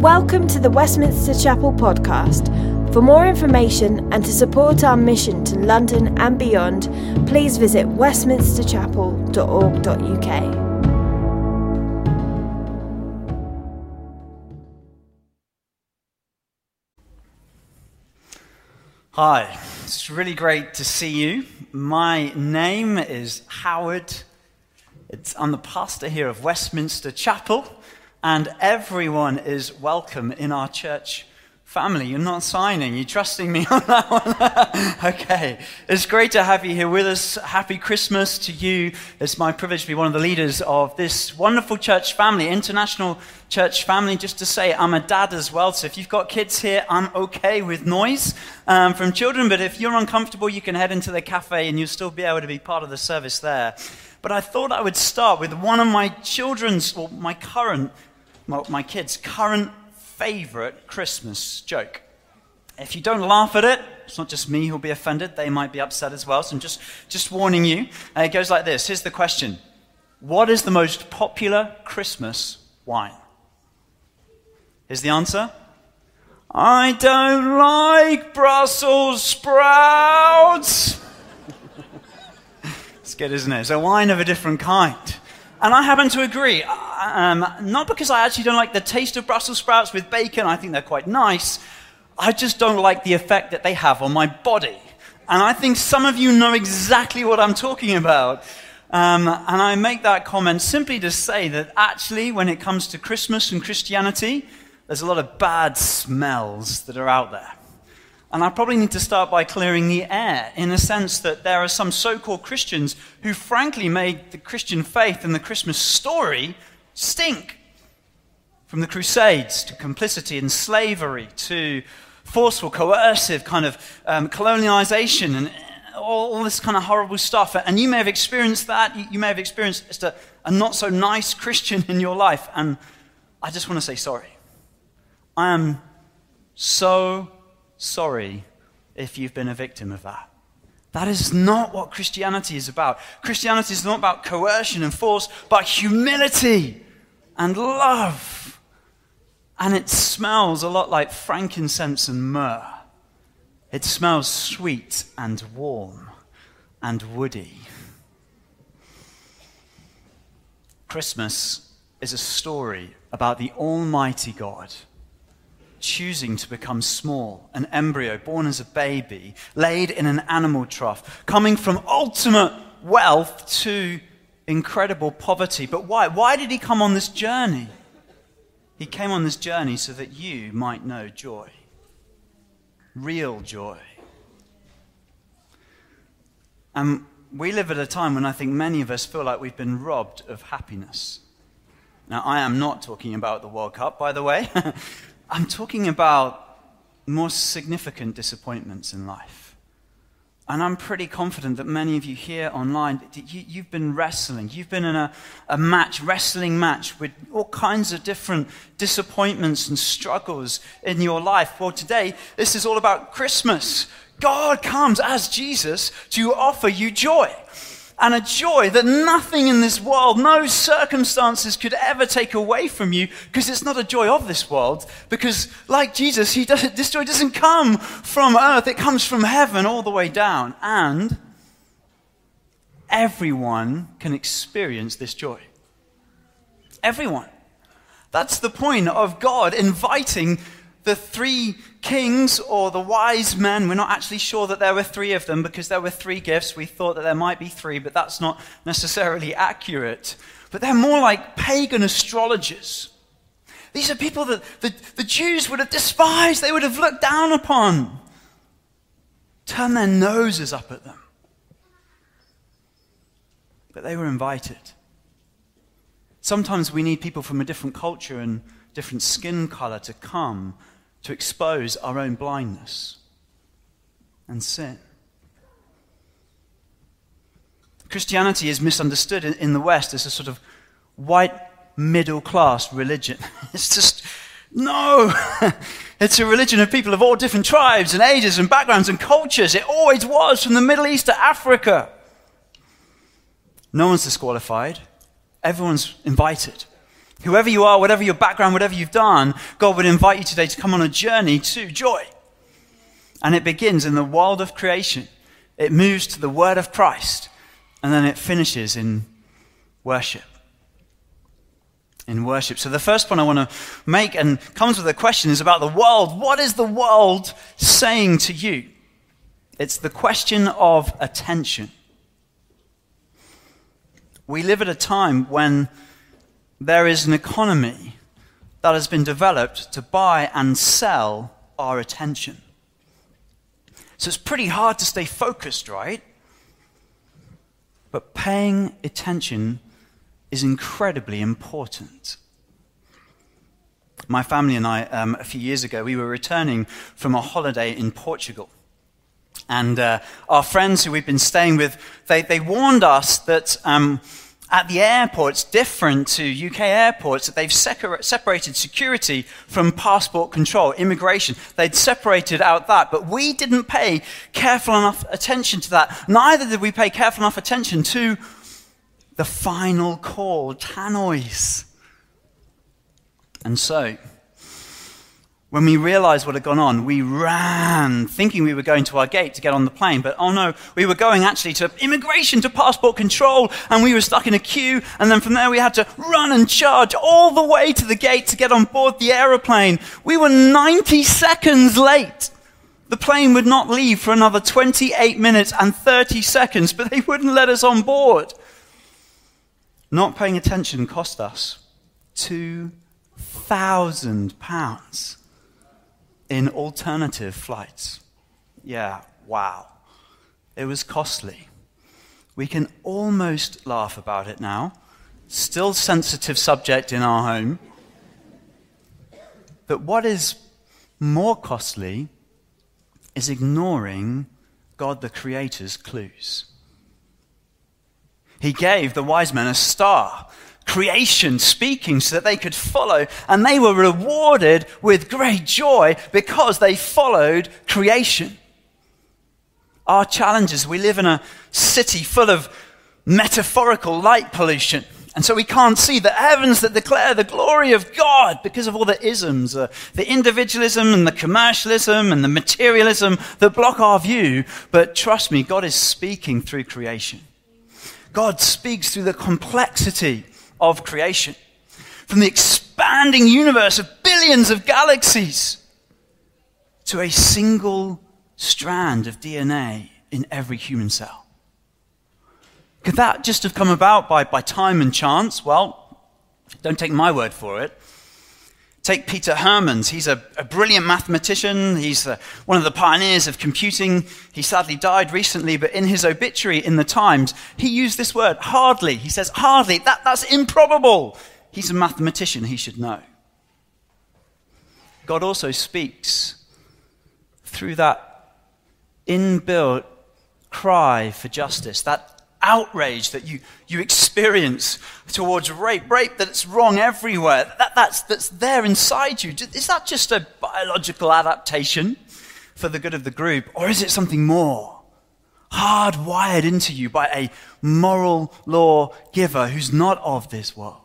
Welcome to the Westminster Chapel podcast. For more information and to support our mission to London and beyond, please visit westminsterchapel.org.uk. Hi, it's really great to see you. My name is Howard. It's, I'm the pastor here of Westminster Chapel, and everyone is welcome in our church family. You're not signing, you're trusting me on that one. okay, it's great to have you here with us. Happy Christmas to you. It's my privilege to be one of the leaders of this wonderful church family, international church family. Just to say, I'm a dad as well, so if you've got kids here, I'm okay with noise um, from children, but if you're uncomfortable, you can head into the cafe and you'll still be able to be part of the service there. But I thought I would start with one of my children's, or my current, my, my kids' current favorite Christmas joke. If you don't laugh at it, it's not just me who'll be offended, they might be upset as well. So I'm just, just warning you. Uh, it goes like this Here's the question What is the most popular Christmas wine? Here's the answer I don't like Brussels sprouts. it's good, isn't it? It's a wine of a different kind. And I happen to agree. Um, not because I actually don't like the taste of Brussels sprouts with bacon, I think they're quite nice. I just don't like the effect that they have on my body. And I think some of you know exactly what I'm talking about. Um, and I make that comment simply to say that actually, when it comes to Christmas and Christianity, there's a lot of bad smells that are out there. And I probably need to start by clearing the air in the sense that there are some so called Christians who, frankly, made the Christian faith and the Christmas story stink. From the Crusades to complicity and slavery to forceful, coercive kind of um, colonialization and all, this kind of horrible stuff. And you may have experienced that. You, you may have experienced just a, a not so nice Christian in your life. And I just want to say sorry. I am so sorry if you've been a victim of that. That is not what Christianity is about. Christianity is not about coercion and force, but humility and love. And it smells a lot like frankincense and myrrh. It smells sweet and warm and woody. Christmas is a story about the Almighty God choosing to become small, an embryo born as a baby, laid in an animal trough, coming from ultimate wealth to incredible poverty. But why? Why did he come on this journey? He came on this journey so that you might know joy, real joy. And we live at a time when I think many of us feel like we've been robbed of happiness. Now, I am not talking about the World Cup, by the way. I'm talking about more significant disappointments in life. And I'm pretty confident that many of you here online, you, have been wrestling. You've been in a, a match, wrestling match with all kinds of different disappointments and struggles in your life. Well, today, this is all about Christmas. God comes as Jesus to offer you joy and a joy that nothing in this world, no circumstances could ever take away from you because it's not a joy of this world. Because, like Jesus, he does, this joy doesn't come from earth, it comes from heaven all the way down. And everyone can experience this joy. Everyone. That's the point of God inviting the three kings or the wise men, we're not actually sure that there were three of them because there were three gifts. We thought that there might be three, but that's not necessarily accurate. But they're more like pagan astrologers. These are people that the, the Jews would have despised, they would have looked down upon, turned their noses up at them. But they were invited. Sometimes we need people from a different culture and different skin color to come to expose our own blindness and sin. Christianity is misunderstood in, in the West as a sort of white middle class religion. It's just, no! it's a religion of people of all different tribes and ages and backgrounds and cultures. It always was from the Middle East to Africa. No one's disqualified, everyone's invited. Whoever you are, whatever your background, whatever you've done, God would invite you today to come on a journey to joy. And it begins in the world of creation. It moves to the word of Christ. And then it finishes in worship. In worship. So the first point I want to make and comes with a question is about the world. What is the world saying to you? It's the question of attention. We live at a time when there is an economy that has been developed to buy and sell our attention. So it's pretty hard to stay focused, right? But paying attention is incredibly important. My family and I, um, a few years ago, we were returning from a holiday in Portugal. And uh, our friends who we've been staying with, they, they warned us that um, at the airports, different to UK airports, that they've separated security from passport control, immigration. They'd separated out that, but we didn't pay careful enough attention to that. Neither did we pay careful enough attention to the final call, tannoys. And so, when we realized what had gone on, we ran, thinking we were going to our gate to get on the plane. But oh no, we were going actually to immigration, to passport control, and we were stuck in a queue. And then from there, we had to run and charge all the way to the gate to get on board the aeroplane. We were 90 seconds late. The plane would not leave for another 28 minutes and 30 seconds, but they wouldn't let us on board. Not paying attention cost us £2,000 in alternative flights. Yeah, wow. It was costly. We can almost laugh about it now. Still sensitive subject in our home. But what is more costly is ignoring God the Creator's clues. He gave the wise men a star creation speaking so that they could follow. And they were rewarded with great joy because they followed creation. Our challenges we live in a city full of metaphorical light pollution. And so we can't see the heavens that declare the glory of God because of all the isms, uh, the individualism and the commercialism and the materialism that block our view. But trust me, God is speaking through creation. God speaks through the complexity of creation. From the expanding universe of billions of galaxies to a single strand of DNA in every human cell. Could that just have come about by, by time and chance? Well, don't take my word for it. Take Peter Hermans. He's a, a brilliant mathematician. He's a, one of the pioneers of computing. He sadly died recently, but in his obituary in the Times, he used this word, hardly. He says, hardly. That, that's improbable. He's a mathematician. He should know. God also speaks through that inbuilt cry for justice, that outrage that you, you experience towards rape, rape that's wrong everywhere, that, that's, that's there inside you. Is that just a biological adaptation for the good of the group, or is it something more? Hardwired into you by a moral law giver who's not of this world.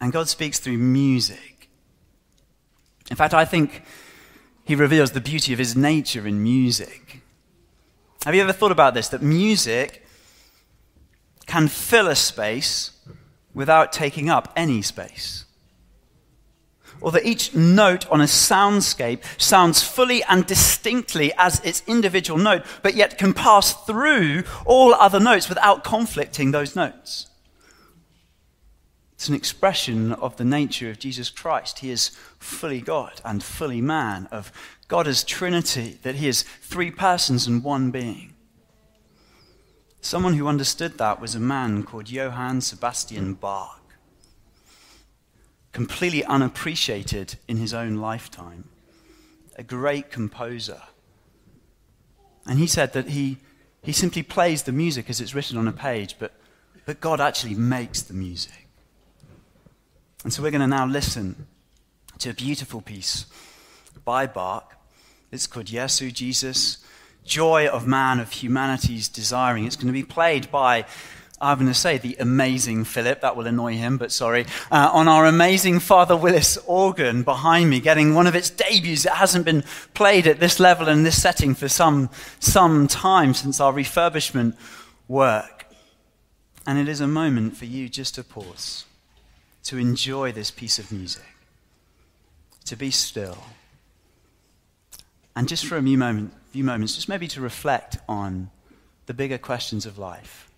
And God speaks through music. In fact, I think he reveals the beauty of his nature in music. Have you ever thought about this? That music can fill a space without taking up any space. Or that each note on a soundscape sounds fully and distinctly as its individual note, but yet can pass through all other notes without conflicting those notes. It's an expression of the nature of Jesus Christ. He is fully God and fully man, of God as Trinity, that He is three persons and one being. Someone who understood that was a man called Johann Sebastian Bach, completely unappreciated in his own lifetime, a great composer. And he said that he, he simply plays the music as it's written on a page, but, but God actually makes the music. And so we're going to now listen to a beautiful piece by Bach. It's called Jesu, Jesus, Joy of Man, of Humanity's Desiring. It's going to be played by I'm going to say the amazing Philip, that will annoy him, but sorry, uh, on our amazing Father Willis organ behind me, getting one of its debuts that hasn't been played at this level and this setting for some, some time since our refurbishment work. And it is a moment for you just to pause, to enjoy this piece of music, to be still, and just for a few, moment, few moments, just maybe to reflect on the bigger questions of life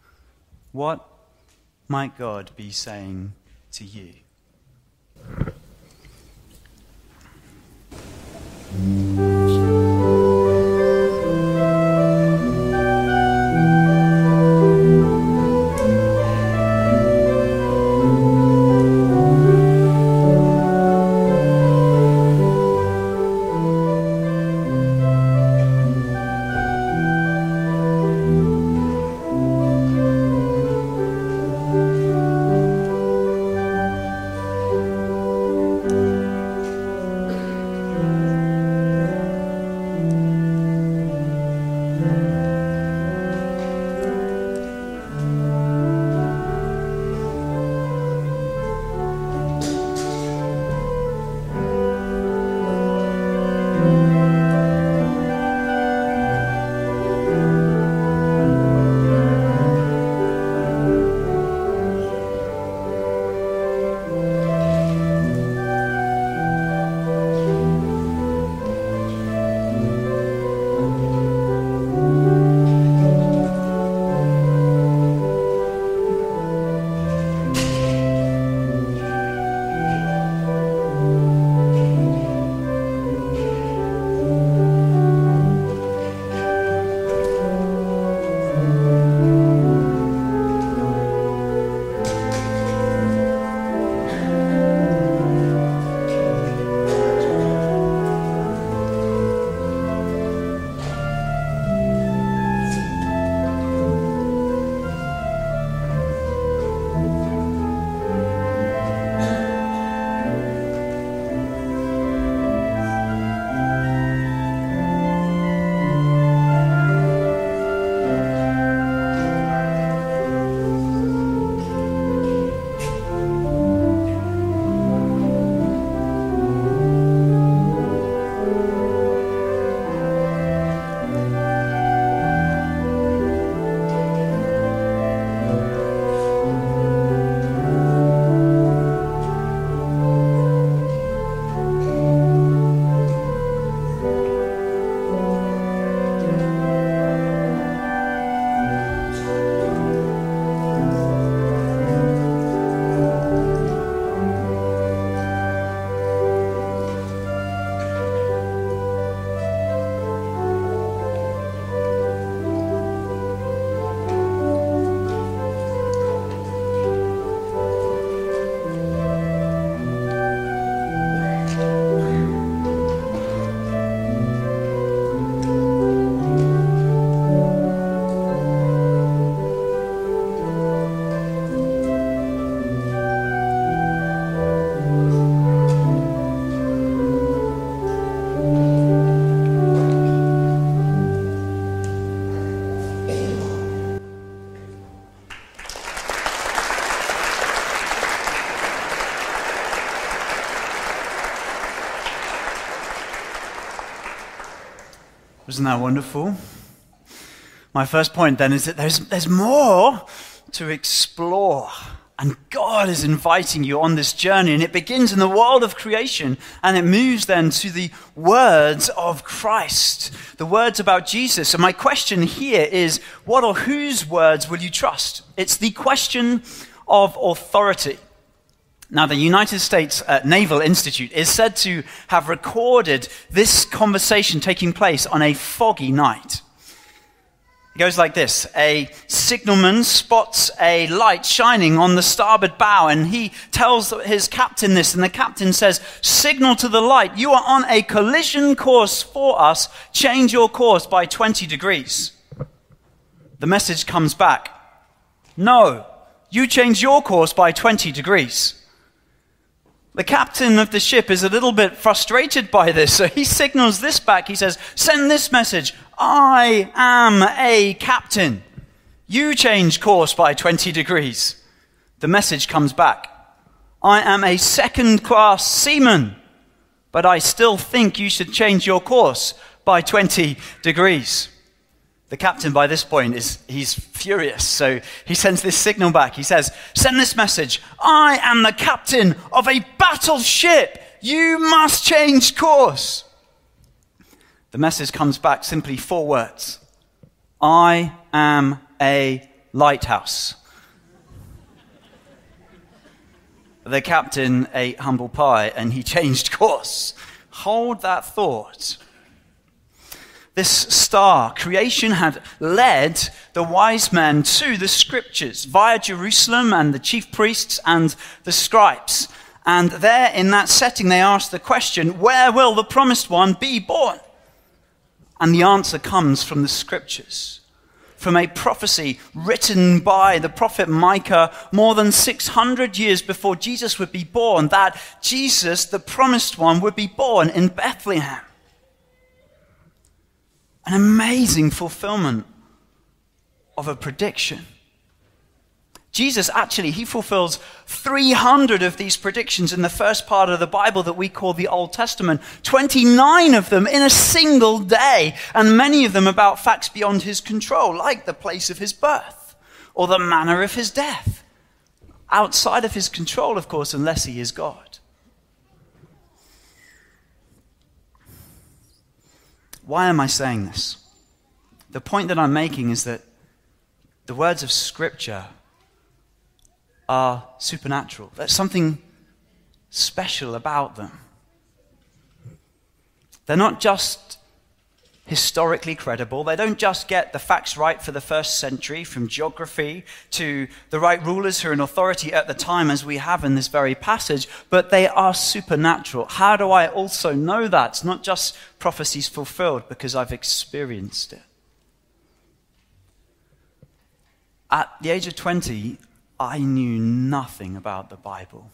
what might God be saying to you? Wasn't that wonderful? My first point then is that there's, there's more to explore. And God is inviting you on this journey, and it begins in the world of creation, and it moves then to the words of Christ, the words about Jesus. And my question here is what or whose words will you trust? It's the question of authority. Now, the United States uh, Naval Institute is said to have recorded this conversation taking place on a foggy night. It goes like this A signalman spots a light shining on the starboard bow, and he tells his captain this, and the captain says, Signal to the light, you are on a collision course for us. Change your course by 20 degrees. The message comes back No, you change your course by 20 degrees. The captain of the ship is a little bit frustrated by this, so he signals this back. He says, Send this message I am a captain. You change course by 20 degrees. The message comes back. I am a second class seaman, but I still think you should change your course by 20 degrees. The captain, by this point, is he's furious. So he sends this signal back. He says, Send this message. I am the captain of a battleship. You must change course. The message comes back simply four words I am a lighthouse. The captain ate humble pie and he changed course. Hold that thought this star, creation had led the wise men to the scriptures via Jerusalem and the chief priests and the scribes. And there, in that setting, they asked the question, Where will the promised one be born? And the answer comes from the scriptures, from a prophecy written by the prophet Micah more than 600 years before Jesus would be born, that Jesus, the promised one, would be born in Bethlehem. An amazing fulfillment of a prediction. Jesus actually, he fulfills 300 of these predictions in the first part of the Bible that we call the Old Testament. 29 of them in a single day, and many of them about facts beyond his control, like the place of his birth or the manner of his death. Outside of his control, of course, unless he is God. Why am I saying this? The point that I'm making is that the words of Scripture are supernatural. There's something special about them. They're not just historically credible. They don't just get the facts right for the first century, from geography to the right rulers who are in authority at the time, as we have in this very passage, but they are supernatural. How do I also know that? It's not just prophecies fulfilled, because I've experienced it. At the age of 20, I knew nothing about the Bible.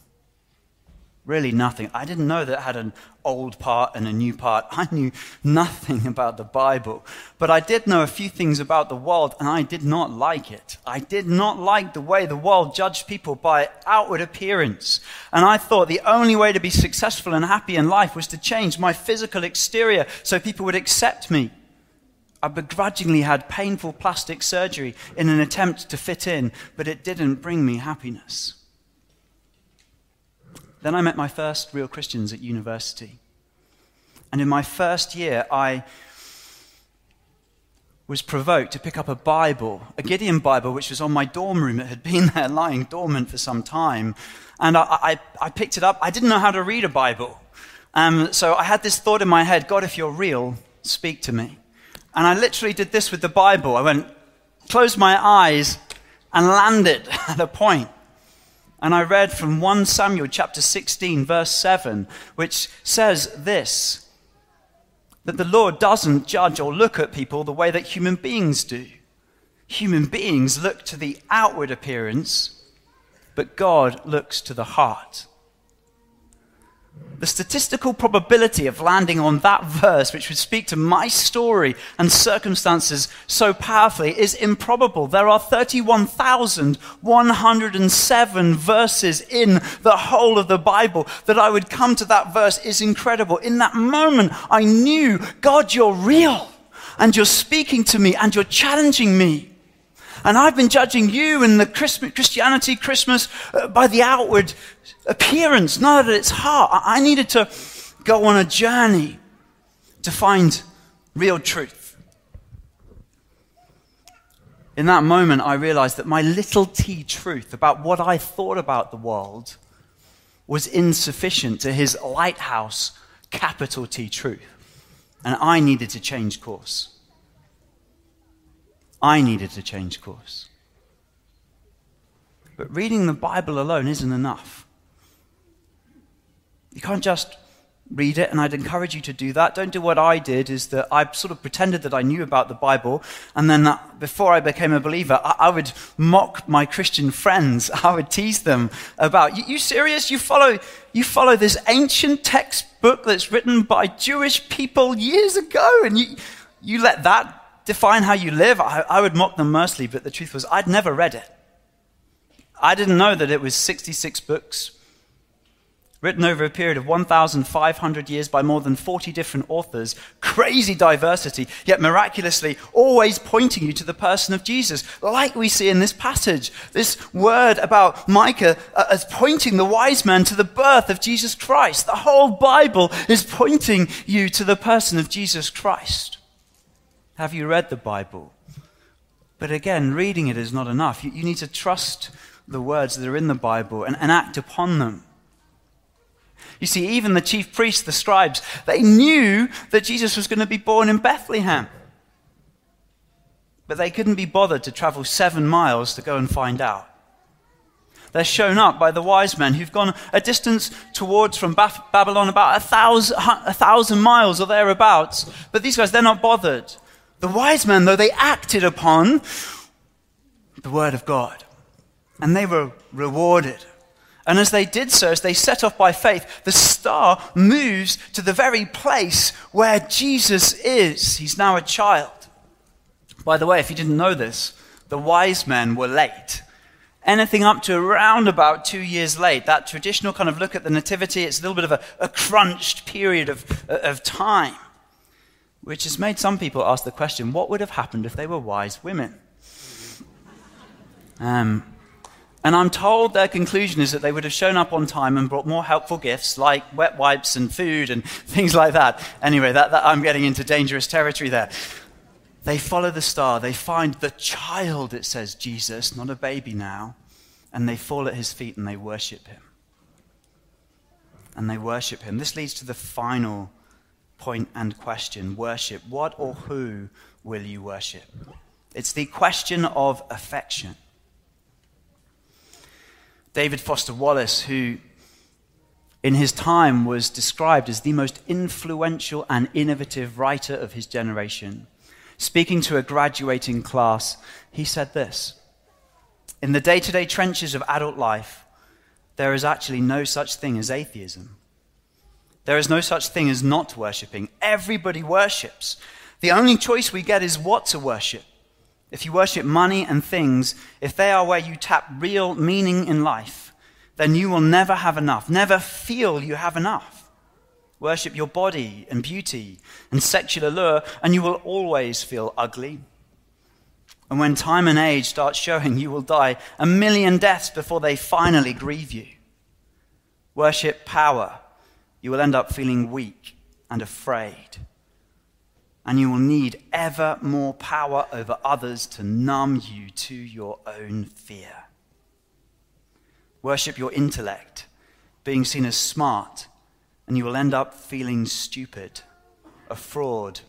Really nothing. I didn't know that it had an old part and a new part. I knew nothing about the Bible. But I did know a few things about the world, and I did not like it. I did not like the way the world judged people by outward appearance. And I thought the only way to be successful and happy in life was to change my physical exterior so people would accept me. I begrudgingly had painful plastic surgery in an attempt to fit in, but it didn't bring me happiness. Then I met my first real Christians at university. And in my first year, I was provoked to pick up a Bible, a Gideon Bible, which was on my dorm room. It had been there lying dormant for some time. And I, I, I picked it up. I didn't know how to read a Bible. Um, so I had this thought in my head God, if you're real, speak to me. And I literally did this with the Bible. I went, closed my eyes, and landed at a point. And I read from 1 Samuel chapter 16, verse 7, which says this that the Lord doesn't judge or look at people the way that human beings do. Human beings look to the outward appearance, but God looks to the heart. The statistical probability of landing on that verse, which would speak to my story and circumstances so powerfully, is improbable. There are 31,107 verses in the whole of the Bible. That I would come to that verse is incredible. In that moment, I knew, God, you're real, and you're speaking to me, and you're challenging me. And I've been judging you and the Christianity, Christmas, uh, by the outward appearance, not at its heart. I needed to go on a journey to find real truth. In that moment, I realized that my little t truth about what I thought about the world was insufficient to his lighthouse, capital T truth. And I needed to change course. I needed to change course. But reading the Bible alone isn't enough. You can't just read it, and I'd encourage you to do that. Don't do what I did, is that I sort of pretended that I knew about the Bible, and then uh, before I became a believer, I, I, would mock my Christian friends. I would tease them about, you, you serious? You follow, you follow this ancient textbook that's written by Jewish people years ago, and you, you let that define how you live, I, I would mock them mercilessly, but the truth was, I'd never read it. I didn't know that it was 66 books written over a period of 1,500 years by more than 40 different authors. Crazy diversity, yet miraculously always pointing you to the person of Jesus, like we see in this passage. This word about Micah uh, as pointing the wise man to the birth of Jesus Christ. The whole Bible is pointing you to the person of Jesus Christ. Have you read the Bible? But again, reading it is not enough. You, you need to trust the words that are in the Bible and, and act upon them. You see, even the chief priests, the scribes, they knew that Jesus was going to be born in Bethlehem. But they couldn't be bothered to travel seven miles to go and find out. They're shown up by the wise men who've gone a distance towards from Babylon about a thousand, a thousand miles or thereabouts. But these guys, they're not bothered. The wise men, though, they acted upon the word of God. And they were rewarded. And as they did so, as they set off by faith, the star moves to the very place where Jesus is. He's now a child. By the way, if you didn't know this, the wise men were late. Anything up to around about two years late. That traditional kind of look at the nativity, it's a little bit of a, a crunched period of, of time, which has made some people ask the question what would have happened if they were wise women? Um, and I'm told their conclusion is that they would have shown up on time and brought more helpful gifts like wet wipes and food and things like that. Anyway, that, that, I'm getting into dangerous territory there. They follow the star. They find the child, it says, Jesus, not a baby now. And they fall at his feet and they worship him. And they worship him. This leads to the final point and question worship. What or who will you worship? It's the question of affection. David Foster Wallace, who in his time was described as the most influential and innovative writer of his generation. Speaking to a graduating class, he said this In the day to day trenches of adult life, there is actually no such thing as atheism. There is no such thing as not worshipping. Everybody worships. The only choice we get is what to worship. If you worship money and things, if they are where you tap real meaning in life, then you will never have enough, never feel you have enough. Worship your body and beauty and sexual allure, and you will always feel ugly. And when time and age start showing, you will die a million deaths before they finally grieve you. Worship power, you will end up feeling weak and afraid and you will need ever more power over others to numb you to your own fear. Worship your intellect, being seen as smart, and you will end up feeling stupid, a fraud,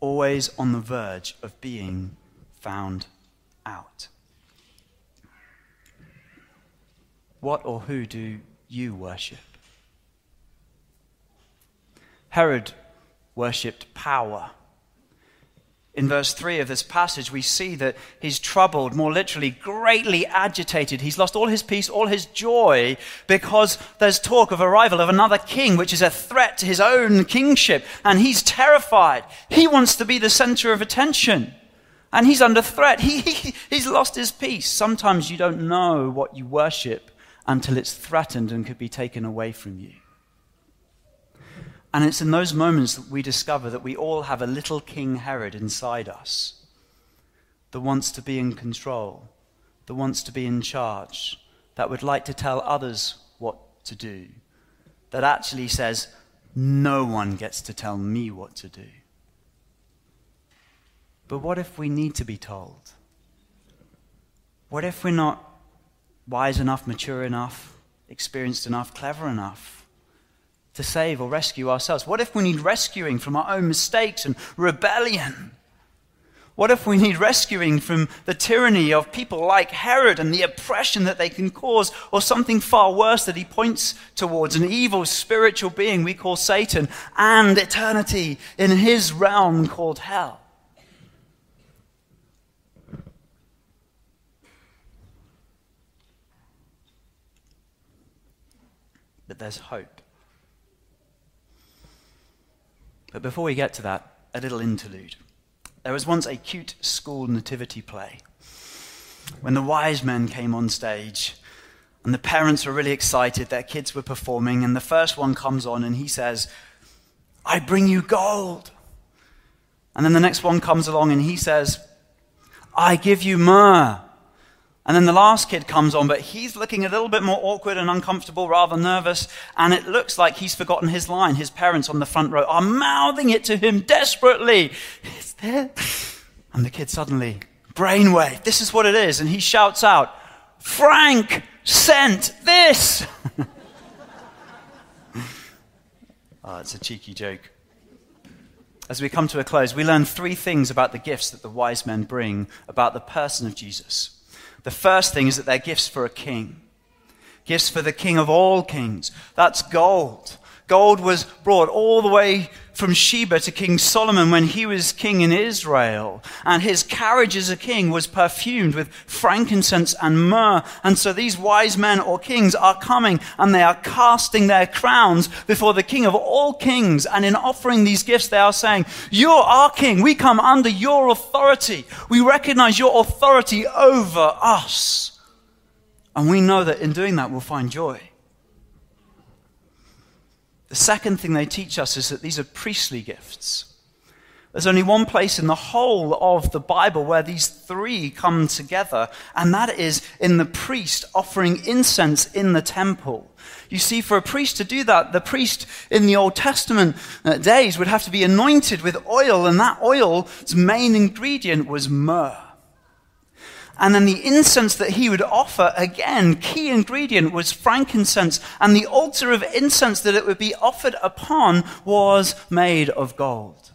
always on the verge of being found out. What or who do you worship? Herod worshipped power in verse 3 of this passage, we see that he's troubled, more literally, greatly agitated. He's lost all his peace, all his joy, because there's talk of arrival of another king, which is a threat to his own kingship. And he's terrified. He wants to be the center of attention. And he's under threat. He, he, he's lost his peace. Sometimes you don't know what you worship until it's threatened and could be taken away from you. And it's in those moments that we discover that we all have a little King Herod inside us that wants to be in control, that wants to be in charge, that would like to tell others what to do, that actually says, no one gets to tell me what to do. But what if we need to be told? What if we're not wise enough, mature enough, experienced enough, clever enough? To save or rescue ourselves? What if we need rescuing from our own mistakes and rebellion? What if we need rescuing from the tyranny of people like Herod and the oppression that they can cause, or something far worse that he points towards an evil spiritual being we call Satan and eternity in his realm called hell? But there's hope. But before we get to that, a little interlude. There was once a cute school nativity play. When the wise men came on stage, and the parents were really excited, their kids were performing, and the first one comes on and he says, I bring you gold. And then the next one comes along and he says, I give you myrrh. And then the last kid comes on, but he's looking a little bit more awkward and uncomfortable, rather nervous, and it looks like he's forgotten his line. His parents on the front row are mouthing it to him desperately. Is there? And the kid suddenly, brainwave, this is what it is. And he shouts out, Frank sent this. oh, it's a cheeky joke. As we come to a close, we learn three things about the gifts that the wise men bring about the person of Jesus. The first thing is that they're gifts for a king. Gifts for the king of all kings. That's gold. Gold was brought all the way from Sheba to King Solomon when he was king in Israel. And his carriage as a king was perfumed with frankincense and myrrh. And so these wise men or kings are coming and they are casting their crowns before the king of all kings. And in offering these gifts, they are saying, You're our king. We come under your authority. We recognize your authority over us. And we know that in doing that, we'll find joy. The second thing they teach us is that these are priestly gifts. There's only one place in the whole of the Bible where these three come together, and that is in the priest offering incense in the temple. You see, for a priest to do that, the priest in the Old Testament uh, days would have to be anointed with oil, and that oil's main ingredient was myrrh. And then the incense that he would offer, again, key ingredient was frankincense. And the altar of incense that it would be offered upon was made of gold.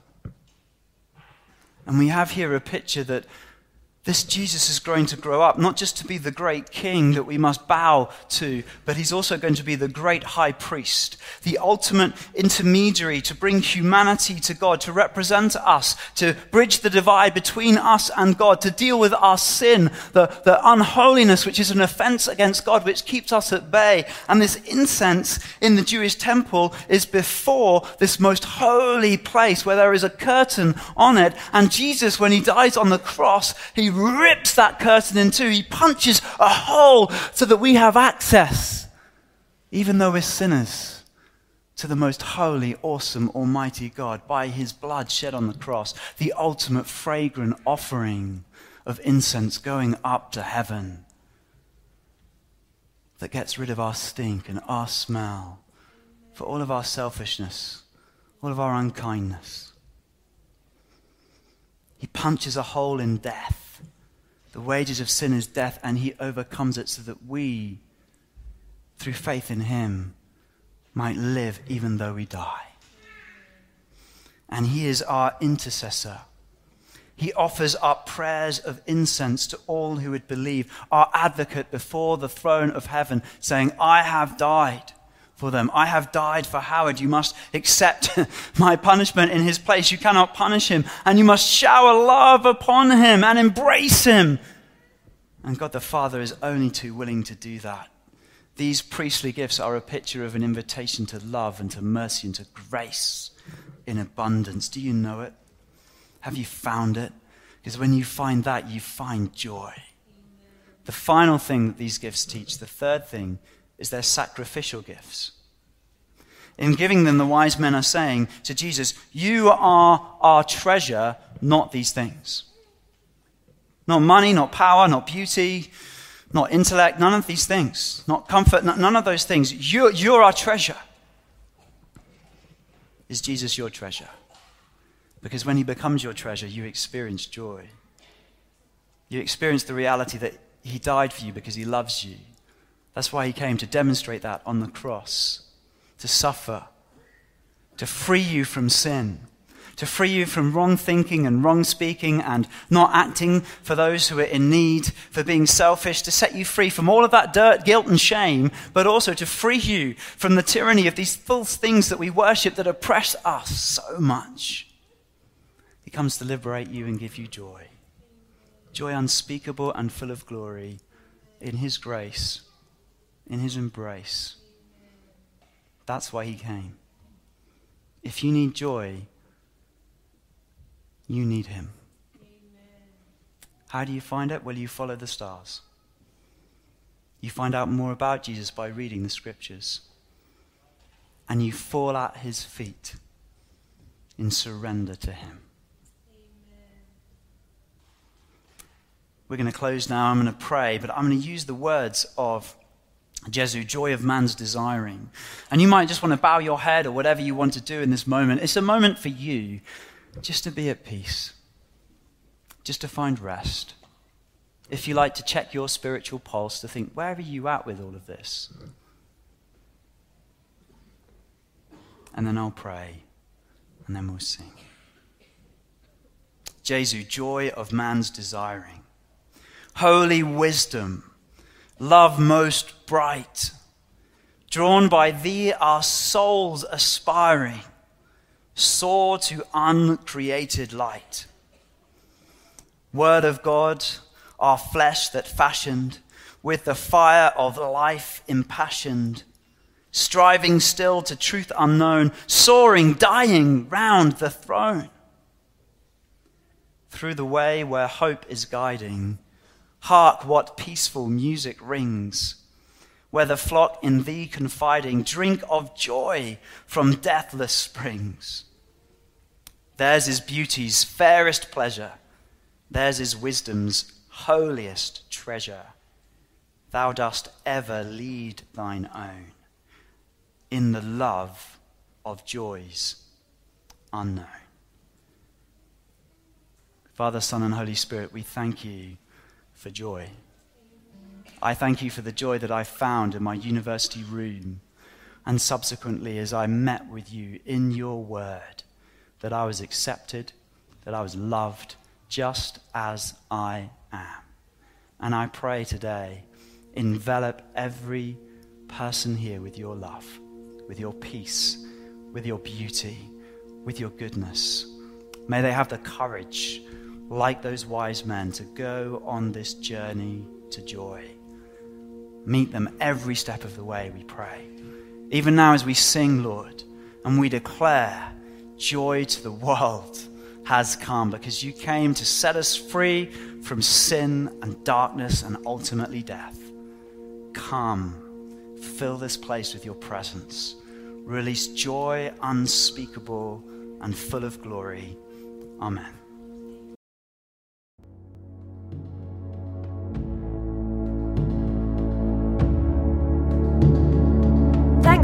And we have here a picture that this Jesus is going to grow up, not just to be the great king that we must bow to, but he's also going to be the great high priest, the ultimate intermediary to bring humanity to God, to represent us, to bridge the divide between us and God, to deal with our sin, the, the unholiness which is an offense against God, which keeps us at bay. And this incense in the Jewish temple is before this most holy place where there is a curtain on it. And Jesus, when he dies on the cross, he rips that curtain in two. He punches a hole so that we have access, even though we're sinners, to the most holy, awesome, almighty God by his blood shed on the cross, the ultimate fragrant offering of incense going up to heaven that gets rid of our stink and our smell, for all of our selfishness, all of our unkindness. He punches a hole in death the wages of sin is death, and he overcomes it so that we, through faith in him, might live even though we die. And he is our intercessor. He offers up prayers of incense to all who would believe, our advocate before the throne of heaven, saying, I have died for them. I have died for Howard. You must accept my punishment in his place. You cannot punish him. And you must shower love upon him and embrace him. And God the Father is only too willing to do that. These priestly gifts are a picture of an invitation to love and to mercy and to grace in abundance. Do you know it? Have you found it? Because when you find that, you find joy. The final thing that these gifts teach, the third thing, is their sacrificial gifts. In giving them, the wise men are saying to Jesus, You are our treasure, not these things. Not money, not power, not beauty, not intellect, none of these things. Not comfort, none of those things. You're, you're our treasure. Is Jesus your treasure? Because when he becomes your treasure, you experience joy. You experience the reality that he died for you because he loves you. That's why he came to demonstrate that on the cross, to suffer, to free you from sin, to free you from wrong thinking and wrong speaking and not acting for those who are in need, for being selfish, to set you free from all of that dirt, guilt, and shame, but also to free you from the tyranny of these false things that we worship that oppress us so much. He comes to liberate you and give you joy. Joy unspeakable and full of glory. In His grace in his embrace. That's why he came. If you need joy, you need him. How do you find it? Well, you follow the stars. You find out more about Jesus by reading the scriptures. And you fall at his feet in surrender to him. We're going to close now. I'm going to pray, but I'm going to use the words of Jesu, joy of man's desiring. And you might just want to bow your head or whatever you want to do in this moment. It's a moment for you just to be at peace, just to find rest. If you like to check your spiritual pulse, to think, where are you at with all of this? And then I'll pray, and then we'll sing. Jesu, joy of man's desiring holy wisdom, love most bright. Drawn by thee, our souls aspiring, soar to uncreated light. Word of God, our flesh that fashioned, with the fire of life impassioned, striving still to truth unknown, soaring, dying round the throne. Through the way where hope is guiding, Hark, what peaceful music rings, where the flock in thee confiding drink of joy from deathless springs. Theirs is beauty's fairest pleasure, theirs is wisdom's holiest treasure. Thou dost ever lead thine own in the love of joys unknown. Father, Son, and Holy Spirit, we thank you for joy. I thank you for the joy that I found in my university room and subsequently as I met with you in your word, that I was accepted, that I was loved just as I am. And I pray today, envelop every person here with your love, with your peace, with your beauty, with your goodness. May they have the courage like those wise men, to go on this journey to joy. Meet them every step of the way, we pray. Even now, as we sing, Lord, and we declare, joy to the world has come because you came to set us free from sin and darkness and ultimately death. Come, fill this place with your presence. Release joy unspeakable and full of glory. Amen.